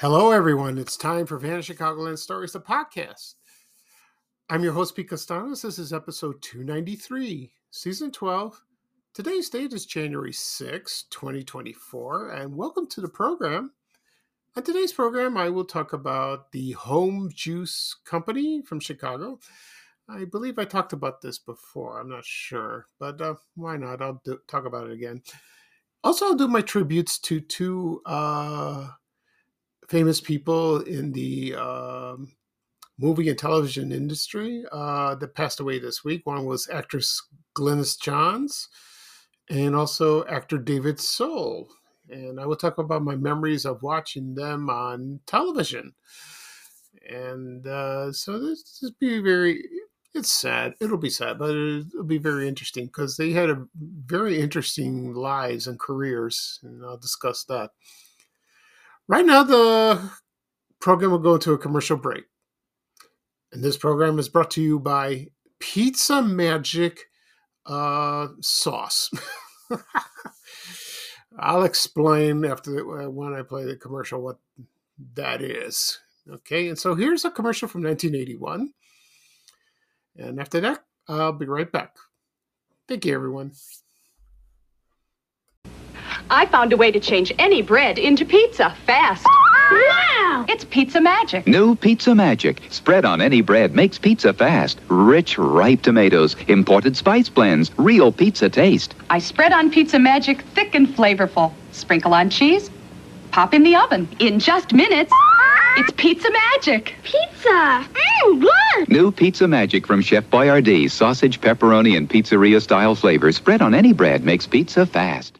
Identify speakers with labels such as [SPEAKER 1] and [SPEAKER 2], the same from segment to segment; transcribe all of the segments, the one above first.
[SPEAKER 1] Hello, everyone. It's time for Vanished Chicagoland Stories, the podcast. I'm your host, Pete Kastanes. This is episode 293, season 12. Today's date is January 6, 2024, and welcome to the program. On today's program, I will talk about the Home Juice Company from Chicago. I believe I talked about this before. I'm not sure, but uh, why not? I'll do, talk about it again. Also, I'll do my tributes to two. Uh, famous people in the um, movie and television industry uh, that passed away this week. One was actress Glynis Johns and also actor David Soul. And I will talk about my memories of watching them on television. And uh, so this will be very, it's sad. It'll be sad, but it'll be very interesting because they had a very interesting lives and careers. And I'll discuss that. Right now, the program will go to a commercial break. And this program is brought to you by Pizza Magic uh, Sauce. I'll explain after the, uh, when I play the commercial what that is. Okay, and so here's a commercial from 1981. And after that, I'll be right back. Thank you, everyone.
[SPEAKER 2] I found a way to change any bread into pizza fast. Wow! It's pizza magic.
[SPEAKER 3] New Pizza Magic. Spread on any bread makes pizza fast. Rich, ripe tomatoes, imported spice blends, real pizza taste.
[SPEAKER 2] I spread on pizza magic thick and flavorful. Sprinkle on cheese, pop in the oven. In just minutes, it's pizza magic.
[SPEAKER 4] Pizza! Mmm, good!
[SPEAKER 3] New Pizza Magic from Chef Boyardee. Sausage, pepperoni, and pizzeria style flavors. Spread on any bread makes pizza fast.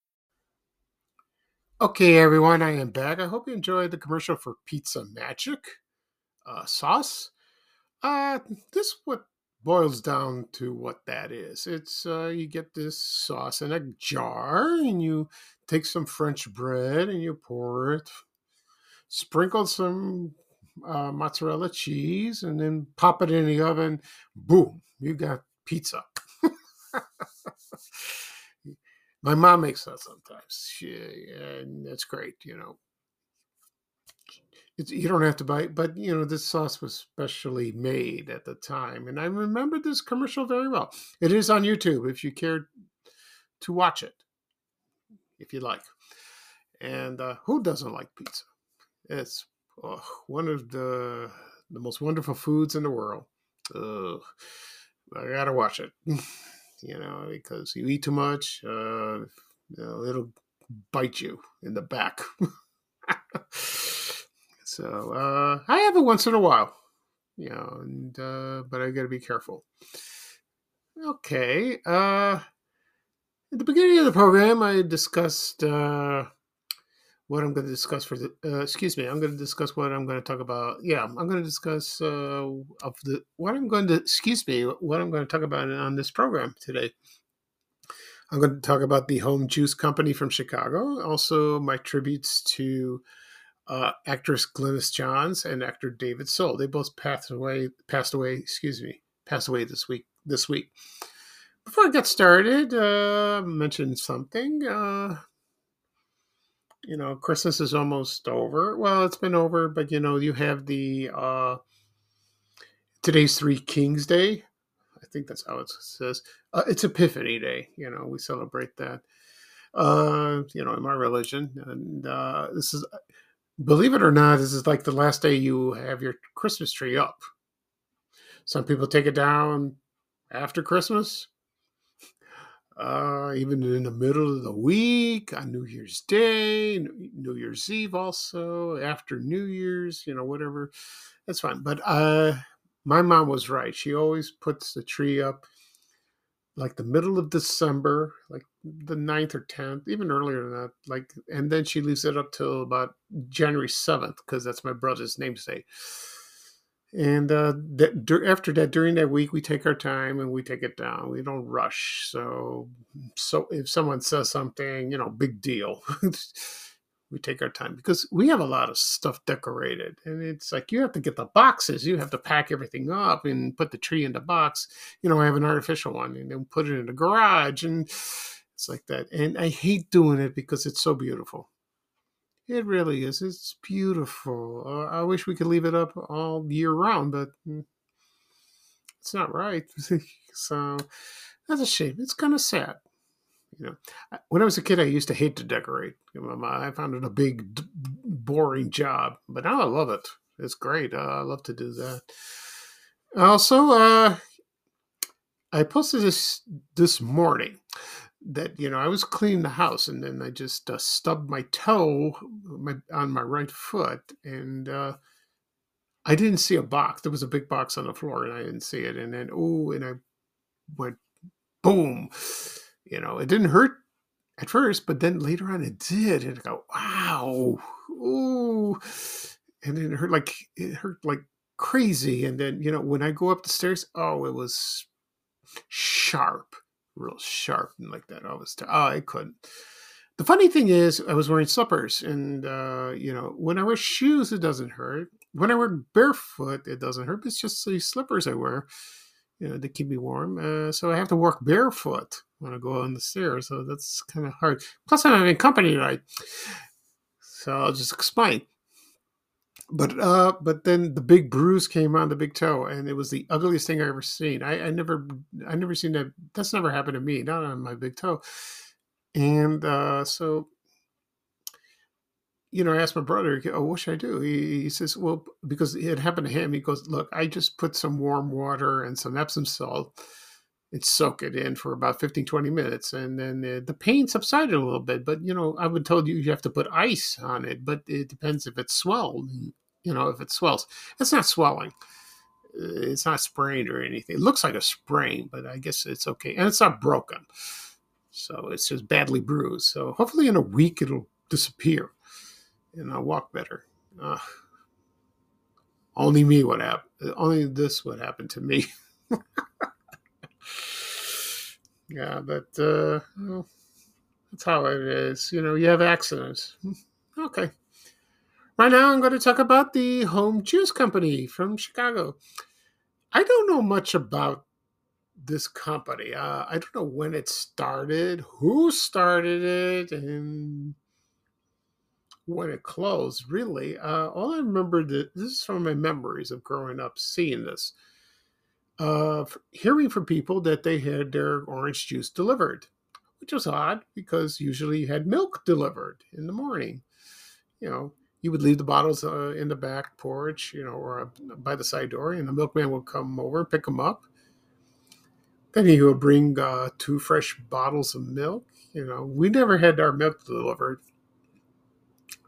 [SPEAKER 1] Okay, everyone, I am back. I hope you enjoyed the commercial for Pizza Magic uh, sauce. Uh, this what boils down to what that is. It's uh, you get this sauce in a jar, and you take some French bread and you pour it, sprinkle some uh, mozzarella cheese, and then pop it in the oven. Boom! You got pizza. My mom makes that sometimes. She, and that's great, you know. It's, you don't have to buy, it, but you know this sauce was specially made at the time, and I remember this commercial very well. It is on YouTube if you care to watch it, if you like. And uh, who doesn't like pizza? It's oh, one of the the most wonderful foods in the world. Ugh, I gotta watch it. you know, because you eat too much, uh, you know, it'll bite you in the back. so uh, I have it once in a while, you know, and uh, but I got to be careful. Okay. Uh, at the beginning of the program, I discussed uh, what I'm going to discuss for the. Uh, excuse me. I'm going to discuss what I'm going to talk about. Yeah, I'm going to discuss uh, of the what I'm going to. Excuse me. What I'm going to talk about on this program today. I'm going to talk about the Home Juice Company from Chicago. Also, my tributes to uh, actress Glynis Johns and actor David Soul. They both passed away. Passed away. Excuse me. Passed away this week. This week. Before I get started, uh, mention something. Uh, you know, Christmas is almost over. Well, it's been over, but you know, you have the uh today's Three Kings Day. I think that's how it says. Uh, it's Epiphany Day. You know, we celebrate that. Uh, you know, in my religion, and uh, this is, believe it or not, this is like the last day you have your Christmas tree up. Some people take it down after Christmas uh, even in the middle of the week on New Year's Day, New Year's Eve, also after New Year's, you know, whatever. That's fine. But uh, my mom was right. She always puts the tree up like the middle of December, like the 9th or 10th, even earlier than that. Like, and then she leaves it up till about January 7th because that's my brother's namesake and uh, that, after that during that week we take our time and we take it down. We don't rush. So so if someone says something you know big deal. We take our time because we have a lot of stuff decorated. And it's like you have to get the boxes. You have to pack everything up and put the tree in the box. You know i have an artificial one and then put it in the garage and it's like that. And i hate doing it because it's so beautiful it really is. It's beautiful. Uh, I wish we could leave it up all year round, but mm, it's not right. so that's a shame. It's kind of sad. You know, when I was a kid, I used to hate to decorate. I found it a big, boring job, but now I love it. It's great. Uh, I love to do that. Also, uh, I posted this this morning that you know I was cleaning the house and then I just uh, stubbed my toe my, on my right foot and uh, I didn't see a box. There was a big box on the floor and I didn't see it. And then oh, and I went boom. You know, it didn't hurt at first, but then later on it did. And I go wow, ooh, and then it hurt like it hurt like crazy. And then you know when I go up the stairs, oh, it was sharp real sharp and like that. I was, t- oh, I couldn't. The funny thing is, I was wearing slippers, and uh, you know, when I wear shoes, it doesn't hurt. When I wear barefoot, it doesn't hurt. It's just the slippers I wear, you know, to keep me warm. Uh, so I have to walk barefoot when I go on the stairs. So that's kind of hard. Plus, I'm having company tonight, so I'll just explain but uh but then the big bruise came on the big toe and it was the ugliest thing i ever seen. I, I never i never seen that that's never happened to me not on my big toe. And uh so you know i asked my brother oh what should i do? He, he says well because it happened to him he goes look i just put some warm water and some epsom salt and soak it in for about 15 20 minutes and then the, the pain subsided a little bit but you know i would told you you have to put ice on it but it depends if it's swelled you know, if it swells. It's not swelling. It's not sprained or anything. It looks like a sprain, but I guess it's okay. And it's not broken. So it's just badly bruised. So hopefully in a week it'll disappear and I'll walk better. Uh, only me would happen. Only this would happen to me. yeah, but uh, well, that's how it is. You know, you have accidents. Okay. Right now, I'm going to talk about the Home Juice Company from Chicago. I don't know much about this company. Uh, I don't know when it started, who started it, and when it closed. Really, uh, all I remember that this is from my memories of growing up seeing this, uh, hearing from people that they had their orange juice delivered, which was odd because usually you had milk delivered in the morning. You know, you would leave the bottles uh, in the back porch, you know, or by the side door, and the milkman would come over pick them up. Then he would bring uh, two fresh bottles of milk. You know, we never had our milk delivered.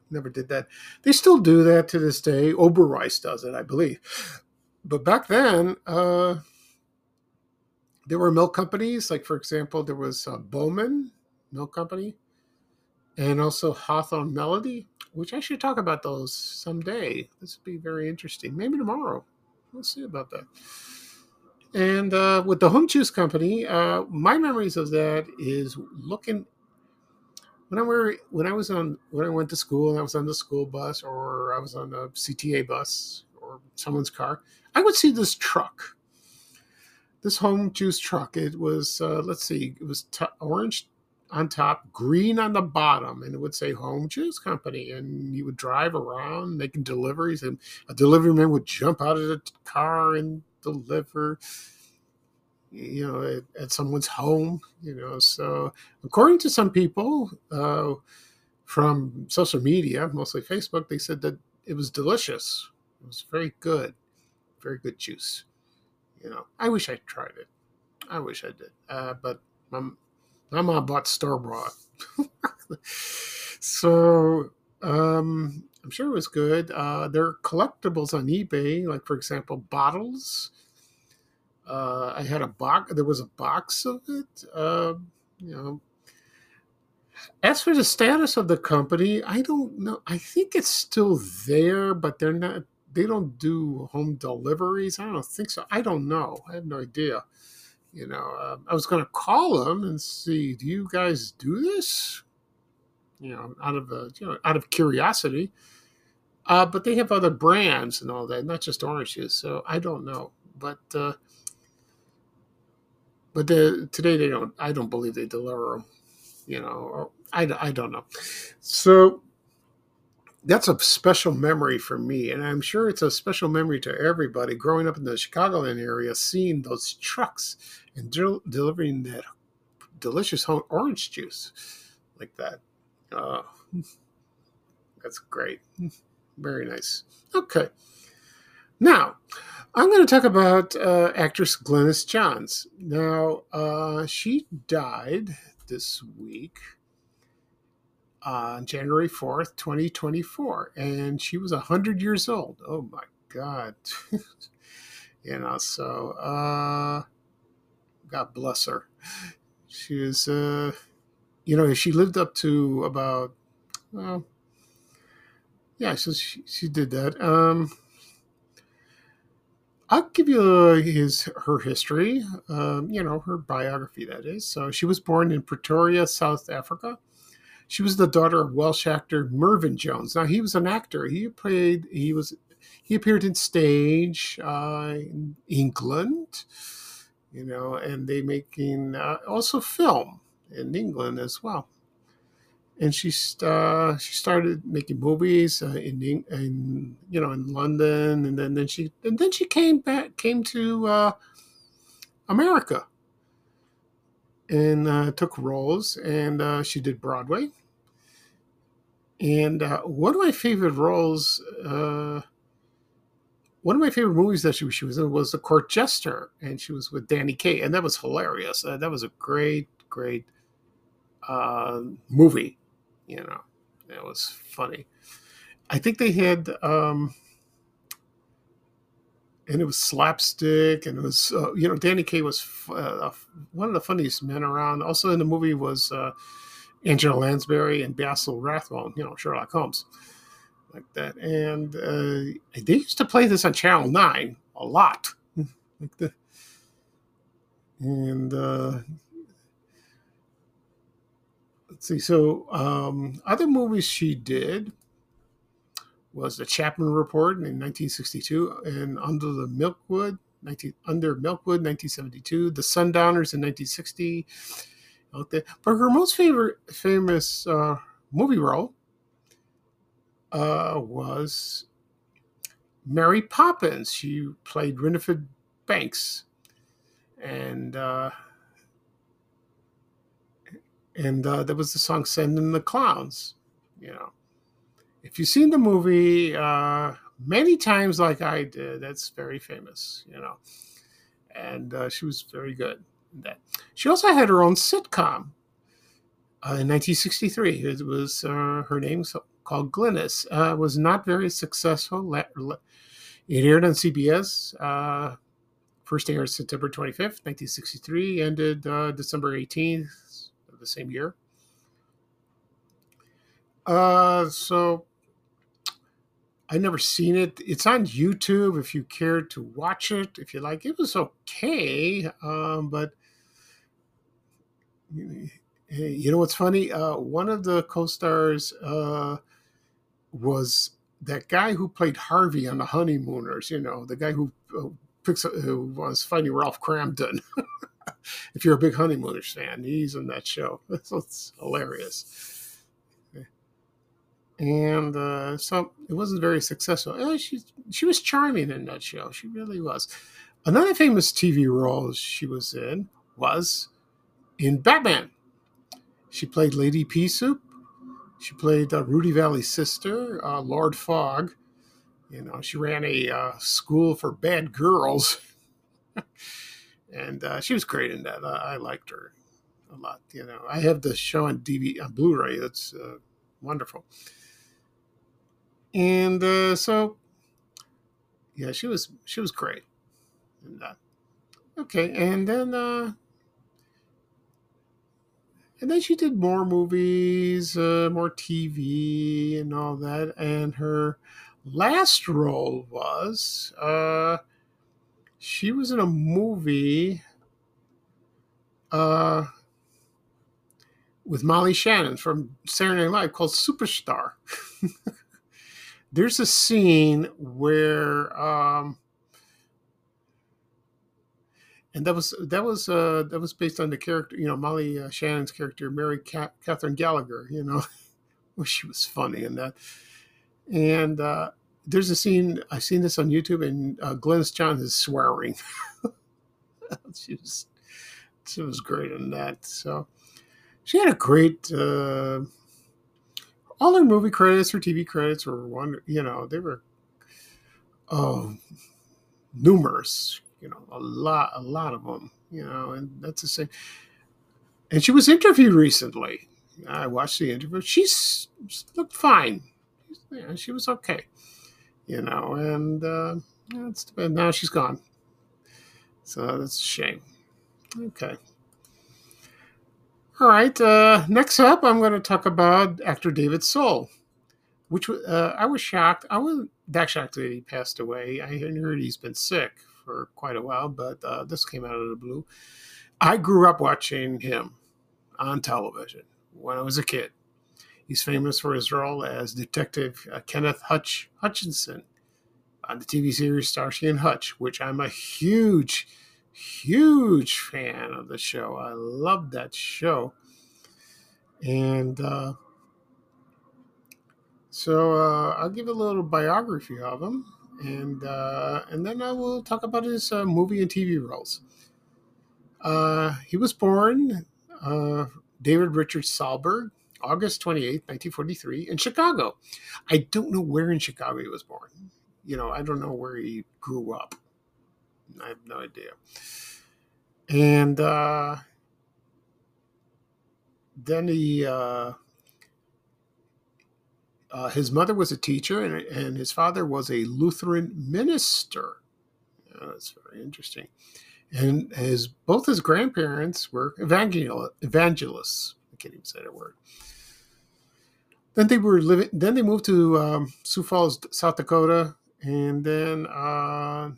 [SPEAKER 1] Never did that. They still do that to this day. Oberweis does it, I believe. But back then, uh, there were milk companies. Like, for example, there was uh, Bowman Milk Company and also Hawthorne Melody which I should talk about those someday. This would be very interesting. Maybe tomorrow. We'll see about that. And uh, with the Home Juice Company, uh, my memories of that is looking when I were when I was on when I went to school and I was on the school bus or I was on the CTA bus or someone's car, I would see this truck, this Home Juice truck. It was uh, let's see, it was t- orange on top, green on the bottom, and it would say Home Juice Company. And you would drive around making deliveries, and a delivery man would jump out of the car and deliver. you know, at, at, someone's home, you know. So, according to some people uh, from social media, mostly Facebook, they said that it was delicious. It was very good, very good juice. You know, I wish I tried it. I wish I did, uh, but my, my mom bought store bought. so um, I'm sure it was good. Uh, there are collectibles on eBay, like for example, bottles uh, I had a box. There was a box of it. Uh, you know. As for the status of the company, I don't know. I think it's still there, but they're not. They don't do home deliveries. I don't think so. I don't know. I have no idea. You know, um, I was going to call them and see. Do you guys do this? You know, out of a, you know, out of curiosity. Uh, but they have other brands and all that, not just orange juice. So I don't know. But uh, but the, today they don't. I don't believe they deliver them. You know, I, I don't know. So that's a special memory for me, and I'm sure it's a special memory to everybody growing up in the Chicagoland area, seeing those trucks and del- delivering that delicious orange juice like that. Uh, that's great. Very nice. Okay. Now, I'm going to talk about uh, actress Glynis Johns. Now, uh, she died this week on January 4th, 2024, and she was 100 years old. Oh my God. you know, so uh, God bless her. She is, uh, you know, she lived up to about, well, yeah, so she, she did that. Um, I'll give you his her history, um, you know, her biography, that is. So she was born in Pretoria, South Africa. She was the daughter of Welsh actor Mervyn Jones. Now he was an actor. He played. He was. He appeared in stage uh, in England, you know, and they making uh, also film in England as well and she uh, she started making movies uh, in, in you know in London, and then, then she and then she came back came to uh, America and uh, took roles, and she did Broadway. And uh, one of my favorite roles, one of my favorite movies that she, she was in was The Court Jester, and she was with Danny Kaye, and that was hilarious. that was a great, great movie you know, it was funny. I think they had, um, and it was slapstick, and it was, uh, you know, Danny Kaye was uh, one of the funniest men around. Also in the movie was uh, Angela Lansbury and Basil Rathbone, you know, Sherlock Holmes, like that. And uh, they used to play this on Channel Nine a lot, like the, and uh, let's see. So, um, other movies she did was The Chapman Report in 1962 and Under the Milkwood, 19, Under Milkwood, 1972, The Sundowners in 1960. Out there. But her most favorite famous uh, movie role uh, was Mary Poppins. She played Winifred Banks. And uh, and uh, there was the song "Send in the Clowns." You know, if you've seen the movie uh, many times, like I did, that's very famous. You know, and uh, she was very good that. She also had her own sitcom uh, in 1963. It was uh, her name called Glynis. Uh, was not very successful. It aired on CBS. First aired September 25th, 1963, ended December 18th, of the same year. Uh, so I never seen it. It's on YouTube if you care to watch it. If you like, it was okay, um, but you know what's funny? Uh, one of the co-stars uh, was that guy who played Harvey on The Honeymooners. You know, the guy who uh, picks who was fighting Ralph Kramden. if you're a big Honeymooners fan, he's in that show. It's hilarious. And uh, so it wasn't very successful. Uh, she she was charming in that show. She really was. Another famous TV role she was in was in Batman. She played Lady Peasoup. She played uh, Rudy Vallee's sister, uh, Lord Fogg. You know, she ran a uh, school for bad girls, and uh, she was great in that. I liked her a lot. You know, I have the show on DVD on Blu-ray. That's uh, wonderful. And uh, so, yeah, she was she was great. And, okay, and then and then she did more movies, uh, more TV, and all that. And her last role was uh, she was in a movie uh, with Molly Shannon from Saturday Night Live called Superstar. There's a scene where um, and that was that was uh, that was based on the character, you know, Molly uh, Shannon's character, Mary Catherine Gallagher. You know, she was funny in that. And uh, there's a scene I've seen this on YouTube, and uh, Glynis Johns is swearing. she was she was great in that. So she had a great. Uh, all her movie credits, her TV credits were one. You know, they were oh numerous you know, a lot, a lot of them, you know, and that's the same. And she was interviewed recently. I watched the interview. She's she looked fine. Yeah, she was okay, you know, and uh, that's now she's gone. So that's a shame. Okay. All right. Uh, next up, I'm going to talk about actor David Soul, which uh, I was shocked. I was that shocked that he passed away. I had heard he's been sick for quite a while, but uh, this came out of the blue. I grew up watching him on television when I was a kid. He's famous for his role as Detective uh, Kenneth Hutch Hutchinson on the TV series Starsky and Hutch, which I'm a huge, huge fan of the show. I love that show. And uh, so uh, I'll give a little biography of him and uh, and then I will talk about his uh, movie and TV roles. Uh, he was born uh, David Richard Solberg, August 28, 1943, in Chicago. I don't know where in Chicago he was born. You know, I don't know where he grew up. I have no idea. And uh, then he uh, his mother was a teacher, and, and, his father was a Lutheran minister. That's very interesting. And his both his grandparents were evangel- evangelists. I can't even say that word. Then they were living. Then they moved to um, Sioux Falls, South Dakota, and then uh,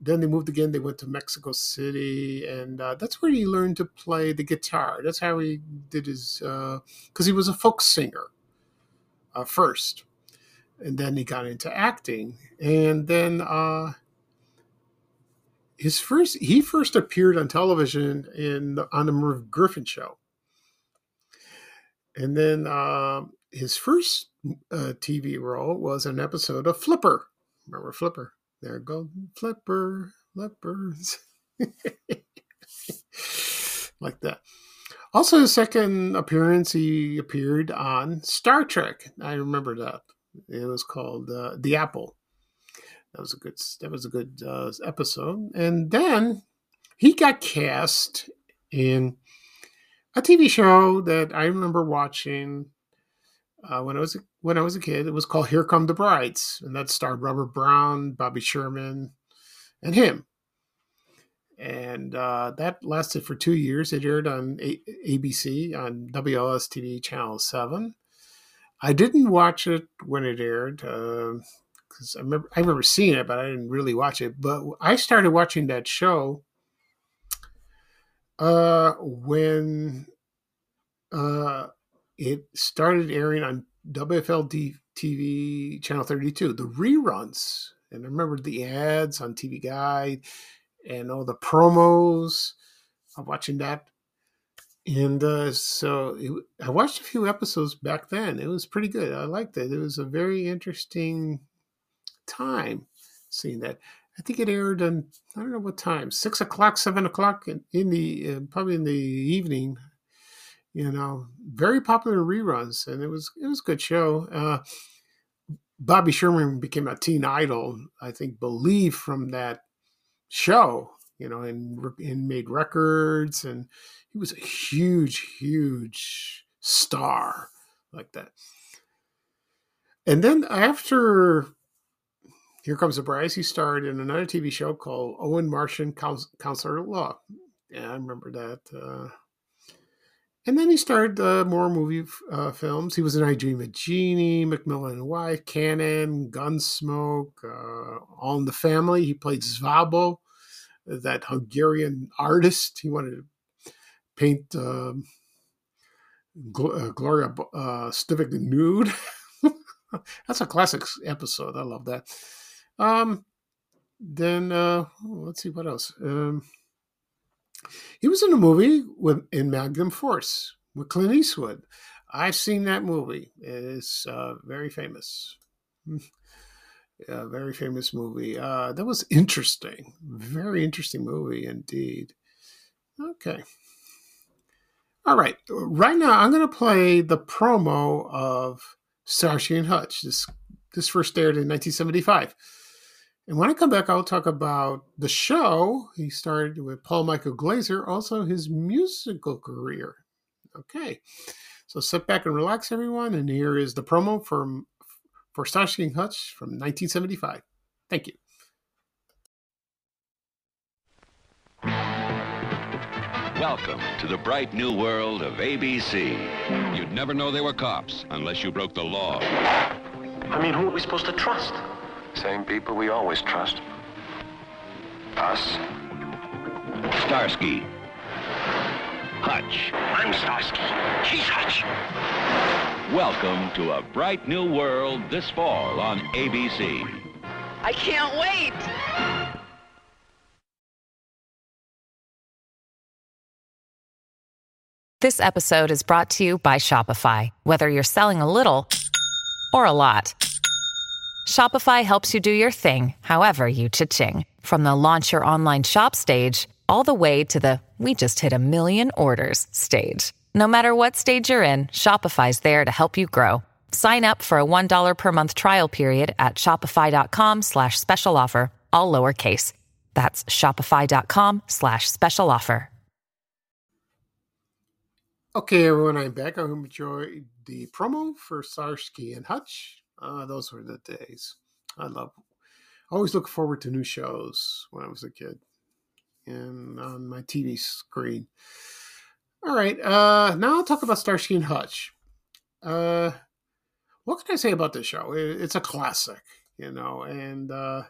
[SPEAKER 1] then they moved again. They went to Mexico City, and uh, that's where he learned to play the guitar. That's how he did his because uh, he was a folk singer uh, first, and then he got into acting, and then uh, his first he first appeared on television in on the Merv Griffin show, and then uh, his first uh, TV role was an episode of Flipper. Remember Flipper? There go Flipper, Flippers, like that. Also, his second appearance, he appeared on Star Trek. I remember that. It was called uh, The Apple. That was a good. That was a good uh, episode. And then he got cast in a TV show that I remember watching uh, when I was when I was a kid. It was called Here Come the Brides, and that starred Robert Brown, Bobby Sherman, and him and uh, that lasted for two years. It aired on A- ABC on WLS TV Channel Seven. I didn't watch it when it aired because uh, I remember I remember seeing it, but I didn't really watch it. But I started watching that show uh, when uh, it started airing on WFLD TV Channel 32, the reruns. And I remember the ads on TV Guide and all the promos of watching that. And uh, so it, I watched a few episodes back then. It was pretty good. I liked it. It was a very interesting time seeing that. I think it aired on I don't know what time, six o'clock, seven o'clock in, in the uh, probably in the evening. You know, very popular reruns, and it was it was a good show. Uh, Bobby Sherman became a teen idol, I think, believe from that show. You know, and and made records, and he was a huge, huge star like that. And then after Here Comes the Bride, he starred in another TV show called Owen Marshall Counselor of Law. Yeah, I remember that. Uh, and then he started uh, more movie uh, films. He was in I Dream of Jeannie, McMillan and Wife, Cannon, Gunsmoke, uh, All in the Family. He played Zvabo, that Hungarian artist. He wanted to paint um, uh, Gloria uh, Stivic nude. That's a classic episode. I love that. Um, then uh, let's see what else. Um, he was in a movie with in Magnum Force with Clint Eastwood. I've seen that movie. It's uh, very famous. Yeah, very famous movie. Uh, that was interesting. Very interesting movie indeed. Okay. All right. Right now, I'm going to play the promo of Starsky and Hutch. This this first aired in 1975. And when I come back, I'll talk about the show. He started with Paul Michael Glaser, also his musical career. Okay. So sit back and relax, everyone. And here is the promo from for Starsky and Hutch from 1975. Thank you.
[SPEAKER 5] Welcome to the bright new world of ABC. You'd never know they were cops unless you broke the law.
[SPEAKER 6] I mean, who are we supposed to trust?
[SPEAKER 7] Same people we always trust. Us.
[SPEAKER 5] Starsky. Hutch.
[SPEAKER 6] I'm Starsky. He's Hutch.
[SPEAKER 5] Welcome to a bright new world this fall on ABC.
[SPEAKER 8] I can't wait.
[SPEAKER 9] This episode is brought to you by Shopify. Whether you're selling a little or a lot, Shopify helps you do your thing, however you cha-ching. From the launch your online shop stage, all the way to the we just hit a million orders stage. No matter what stage you're in, Shopify's there to help you grow. Sign up for a $1 per month trial period at shopify.com slash special offer, all lowercase. That's shopify.com slash special offer.
[SPEAKER 1] Okay, everyone, I'm back. I hope you enjoyed the promo for Starsky and Hutch. Uh, those were the days. I love. I always look forward to new shows when I was a kid, and on my TV screen. All right, uh, now I'll talk about Starsky and Hutch. Uh, what can I say about this show? It's a classic, you know, and uh,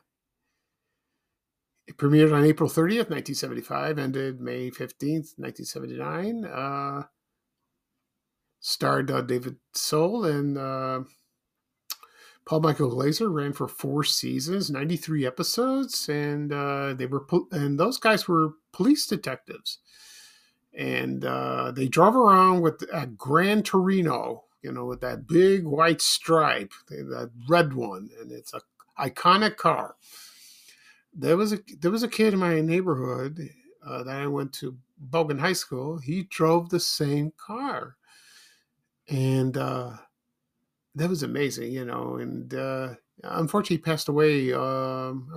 [SPEAKER 1] it premiered on April 30th, 1975, ended May 15th, 1979. Uh, starred uh, David Soul and uh, Paul Michael Glaser ran for four seasons, 93 episodes, and uh, they were and those guys were police detectives, and uh, they drove around with a Gran Torino, you know, with that big white stripe, that red one, and it's a iconic car. There was a there was a kid in my neighborhood uh, that I went to Bogan High School. He drove the same car and uh, that was amazing, you know. And uh, unfortunately, he passed away um,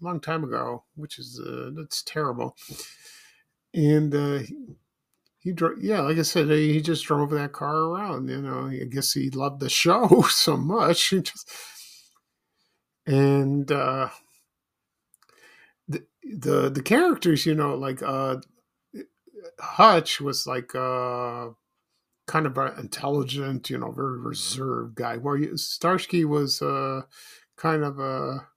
[SPEAKER 1] a long time ago, which is uh, that's terrible. And uh, he, drove, yeah, like I said, he just drove that car around. You know, I guess he loved the show so much. Just, and uh, the the the characters, you know, like uh, Hutch was like uh kind of an intelligent, you know, very reserved guy. Where Starsky was uh, kind of a,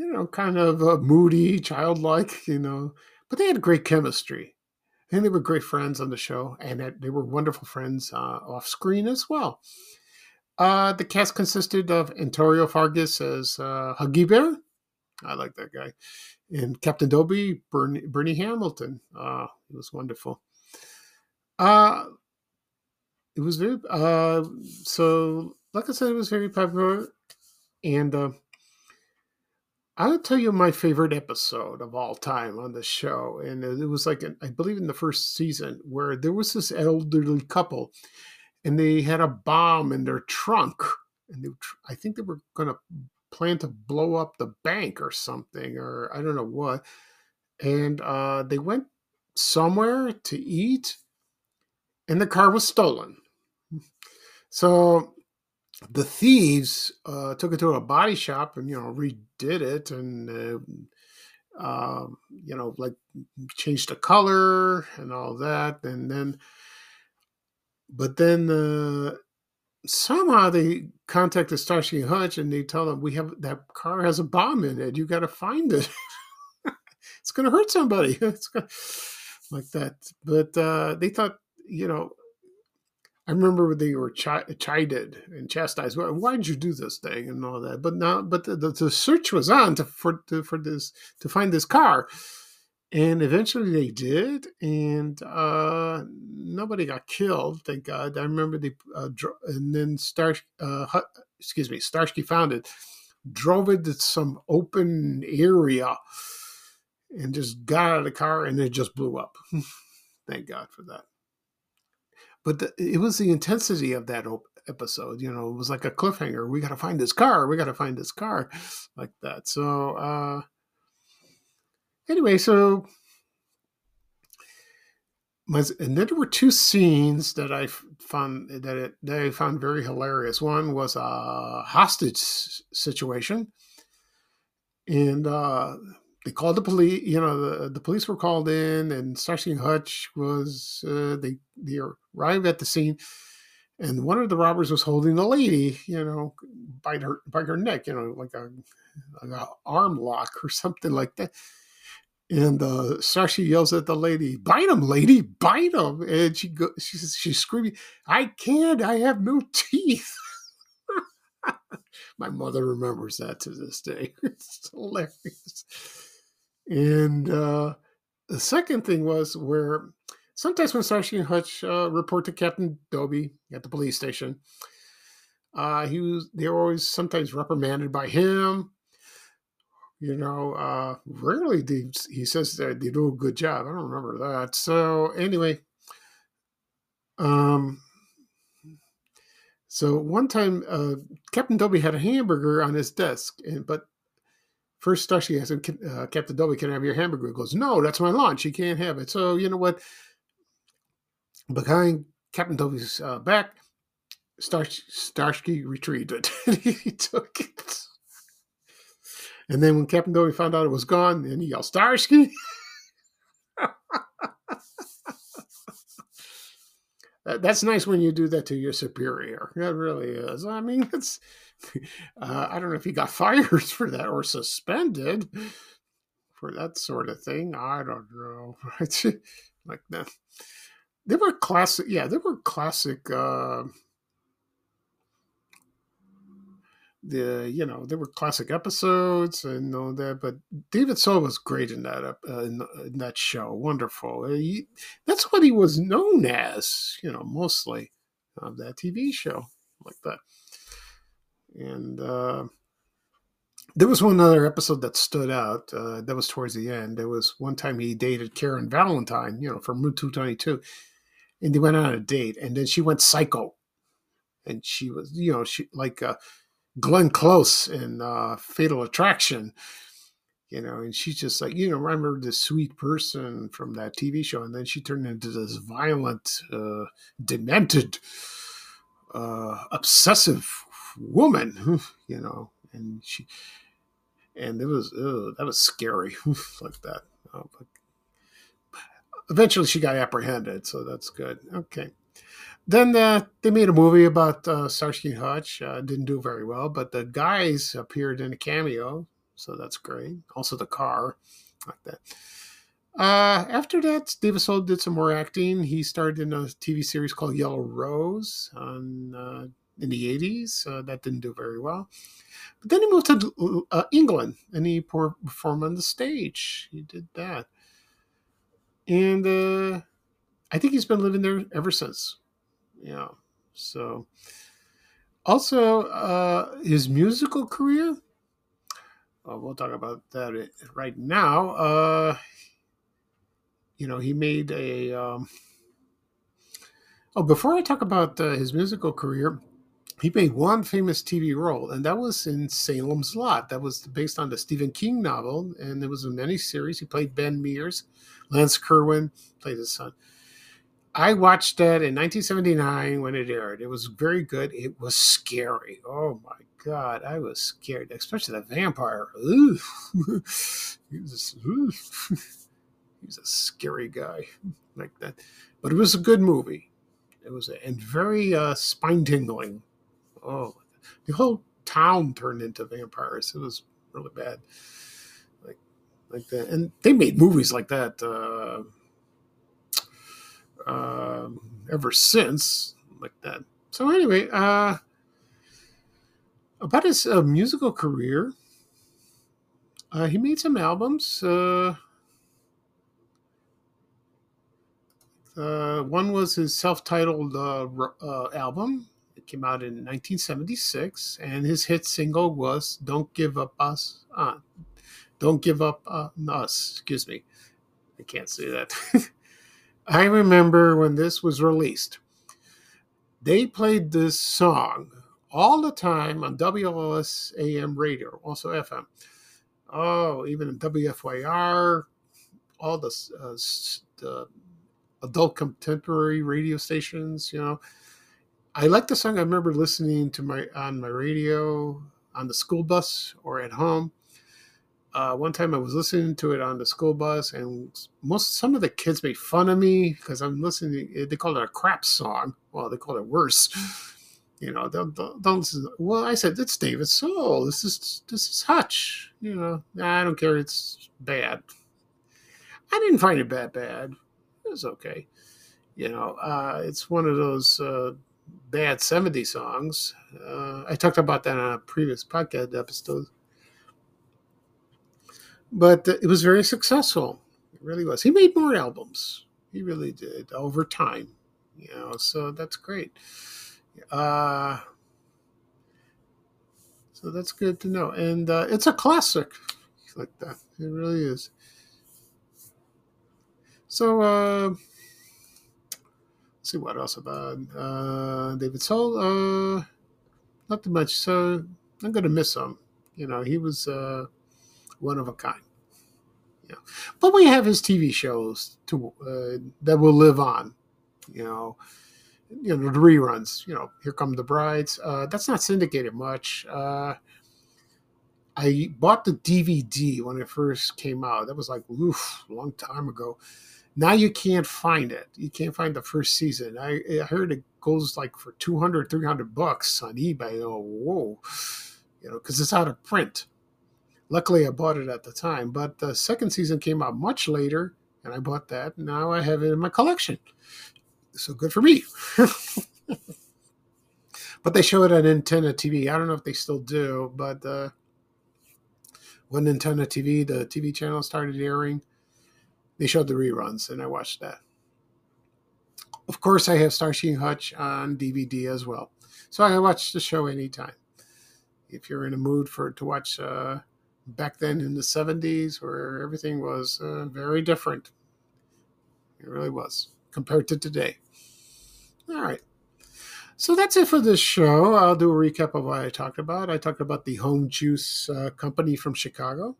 [SPEAKER 1] you know, kind of a moody, childlike, you know, but they had great chemistry. And they were great friends on the show, and they were wonderful friends uh, off screen as well. Uh, the cast consisted of Antonio Fargas as uh, Huggy Bear. I like that guy. And Captain Dobey, Bernie, Bernie Hamilton. Uh, it was wonderful. Uh it was very uh so like I said, it was very popular, and uh, I'll tell you my favorite episode of all time on the show. And it was like, an, I believe in the first season, where there was this elderly couple and they had a bomb in their trunk. And they, I think they were going to plan to blow up the bank or something, or I don't know what. And uh, they went somewhere to eat, and the car was stolen. So the thieves uh, took it to a body shop and you know redid it and uh, uh, you know like changed the color and all that and then but then uh, somehow they contacted Starsky Hutch and they tell them we have that car has a bomb in it. You got to find it. it's going to hurt somebody. it's gonna, like that. But uh, they thought, you know, I remember they were ch- chided and chastised. Why did you do this thing and all that? But now, but the, the, the search was on to, for to, for this to find this car, and eventually they did, and uh, nobody got killed. Thank God. I remember the uh, and then Star uh, excuse me Starsky found it, drove it to some open area, and just got out of the car, and it just blew up. Thank God for that but the, it was the intensity of that episode you know it was like a cliffhanger we got to find this car we got to find this car like that so uh anyway so my, and then there were two scenes that I found that, it, that I found very hilarious. One was a hostage situation, and uh, they called the police. You know, the, the police were called in, and Starsky and Hutch was uh, they they arrived at the scene, and one of the robbers was holding the lady. You know, by her by her neck. You know, like a, like a arm lock or something like that. And uh, yells at the lady, "Bite him, lady! Bite him!" And she go, she's she's screaming, "I can't! I have no teeth." My mother remembers that to this day. It's hilarious. And uh, the second thing was where sometimes when Starsky and Hutch uh, report to Captain Dobey at the police station, uh, he was they were always sometimes reprimanded by him. You know, uh, rarely he says that they do a good job. I don't remember that. So anyway, um, so one time uh, Captain Dobey had a hamburger on his desk, and but First, Starsky asks uh, Captain Dobey, can I have your hamburger? He goes, no, that's my lunch. You can't have it. So, you know what? Behind Captain Dobey's uh, back, Star- Starsky retrieved it. he took it. And then when Captain Dobey found out it was gone, then he yelled, Starsky! that's nice when you do that to your superior. That really is. I mean, it's uh, I don't know if he got fired for that or suspended for that sort of thing. I don't know. like that. They were classic. Yeah, they were classic. Uh, the you know they were classic episodes and all that but david soul was great in that uh, in, in, that show wonderful he, that's what he was known as you know mostly of that tv show like that and uh, there was one other episode that stood out. Uh, that was towards the end. There was one time he dated Karen Valentine, you know, from Room 222, and they went on a date, and then she went psycho, and she was, you know, she like uh, Glenn Close in uh, Fatal Attraction, you know, and she's just like, you know, remember this sweet person from that TV show, and then she turned into this violent, uh, demented, uh, obsessive woman, you know, and she, and it was that was scary like that. Uh, but eventually, she got apprehended, so that's good. Okay. Then uh, they made a movie about uh, Starsky Hutch. Uh, didn't do very well, but the guys appeared in a cameo, so that's great. Also, the car, like that. Uh, after that, David Soul did some more acting. He starred in a TV series called Yellow Rose on uh, in the 80s. Uh, that didn't do very well. But then he moved to uh, England and he performed on the stage. He did that. And uh, I think he's been living there ever since. Yeah. So, also, uh, his musical career. Well, we'll talk about that right now. Uh, you know, he made a. Um, oh, before I talk about uh, his musical career, he made one famous TV role, and that was in Salem's Lot. That was based on the Stephen King novel, and there was a mini series. He played Ben Mears. Lance Kerwin played his son. I watched that in 1979 when it aired. It was very good. It was scary. Oh my god, I was scared, especially the vampire. he was, he was a scary guy like that. But it was a good movie. It was a, and very uh, spine tingling. Oh, the whole town turned into vampires. It was really bad, like like that. And they made movies like that uh, uh, ever since, like that. So anyway, uh, about his uh, musical career, uh, he made some albums. Uh, uh, one was his self-titled uh, uh, album. Came out in 1976, and his hit single was "Don't Give Up Us." Uh, Don't give up us. Excuse me, I can't say that. I remember when this was released. They played this song all the time on WLS AM radio, also FM. Oh, even WFYR, all the, uh, the adult contemporary radio stations. You know, I like the song. I remember listening to my on my radio on the school bus or at home. Uh, one time I was listening to it on the school bus, and most some of the kids made fun of me because I'm listening. They call it a crap song. Well, they call it worse. You know, don't, don't, don't well, I said it's David Soul. This is this is Hutch. You know, I don't care. It's bad. I didn't find it that bad It was okay. You know, uh, it's one of those uh, bad 70 songs. Uh, I talked about that on a previous podcast episode. But it was very successful. It really was. He made more albums. He really did over time. You know, so that's great. Uh, so that's good to know. And uh, it's a classic like that. It really is. So, uh, see what else about uh, David Soul. Uh, not too much. So I'm going to miss him. You know, he was uh, one of a kind. Yeah, but we have his TV shows to uh, that will live on. You know, you know the reruns. You know, Here Come the Brides. Uh, that's not syndicated much. Uh, I bought the DVD when it first came out. That was like oof, a long time ago. Now you can't find it. You can't find the first season. I, I heard it goes like for 200, 300 bucks on eBay. Oh, whoa. You know, because it's out of print. Luckily, I bought it at the time. But the second season came out much later, and I bought that. Now I have it in my collection. So good for me. but they show it on Antenna TV. I don't know if they still do, but uh, when Antenna TV, the TV channel started airing, they showed the reruns, and I watched that. Of course, I have Starsky Hutch on DVD as well, so I watch the show anytime. If you're in a mood for to watch uh, back then in the '70s, where everything was uh, very different, it really was compared to today. All right. So that's it for this show. I'll do a recap of what I talked about. I talked about the Home Juice uh, Company from Chicago.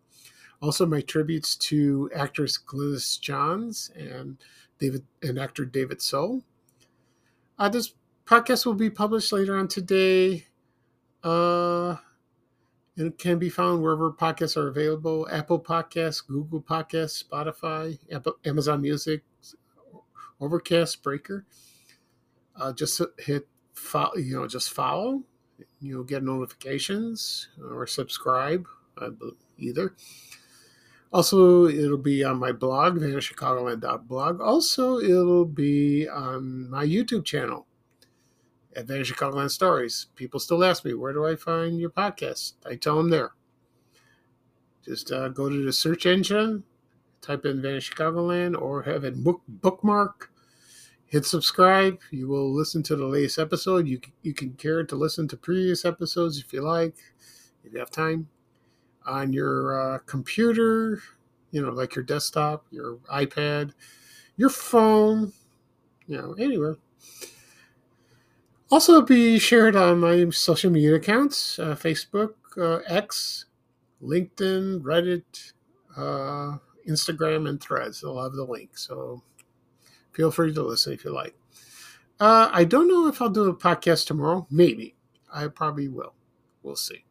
[SPEAKER 1] Also, my tributes to actress Glynis Johns and David and actor David Soul. Uh, this podcast will be published later on today. Uh, it can be found wherever podcasts are available: Apple Podcasts, Google Podcasts, Spotify, Apple, Amazon Music, Overcast, Breaker. Uh, just hit follow, you know, just follow. You'll get notifications or subscribe, either. Also, it'll be on my blog, vanishchicagoland.blog. Also, it'll be on my YouTube channel at Chicagoland Stories. People still ask me, where do I find your podcast? I tell them there. Just uh, go to the search engine, type in Vanish Chicagoland, or have it book, bookmark. Hit subscribe. You will listen to the latest episode. You, you can care to listen to previous episodes if you like, if you have time. On your uh, computer, you know, like your desktop, your iPad, your phone, you know, anywhere. Also, be shared on my social media accounts uh, Facebook, uh, X, LinkedIn, Reddit, uh, Instagram, and Threads. They'll have the link. So feel free to listen if you like. Uh, I don't know if I'll do a podcast tomorrow. Maybe. I probably will. We'll see.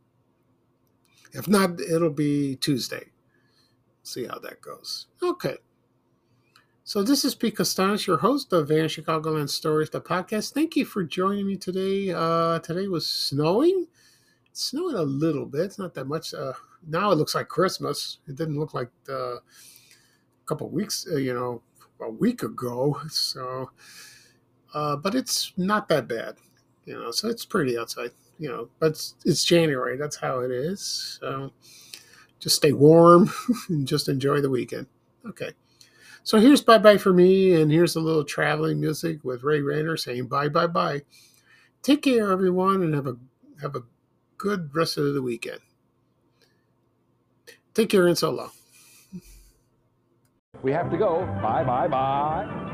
[SPEAKER 1] If not, it'll be Tuesday. See how that goes. Okay. So this is Pete Kastanes, your host of Van Chicagoland Stories, the podcast. Thank you for joining me today. Uh, today was snowing. Snowing a little bit. It's not that much. Uh, now it looks like Christmas. It didn't look like uh, a couple weeks, uh, you know, a week ago. So, uh, but it's not that bad, you know. So it's pretty outside, you know. But it's, it's January. That's how it is. So just stay warm and just enjoy the weekend. Okay. So here's bye bye for me, and here's a little traveling music with Ray Rayner saying bye bye bye. Take care, everyone, and have a have a good rest of the weekend. Take care and so long.
[SPEAKER 10] We have to go. Bye bye bye.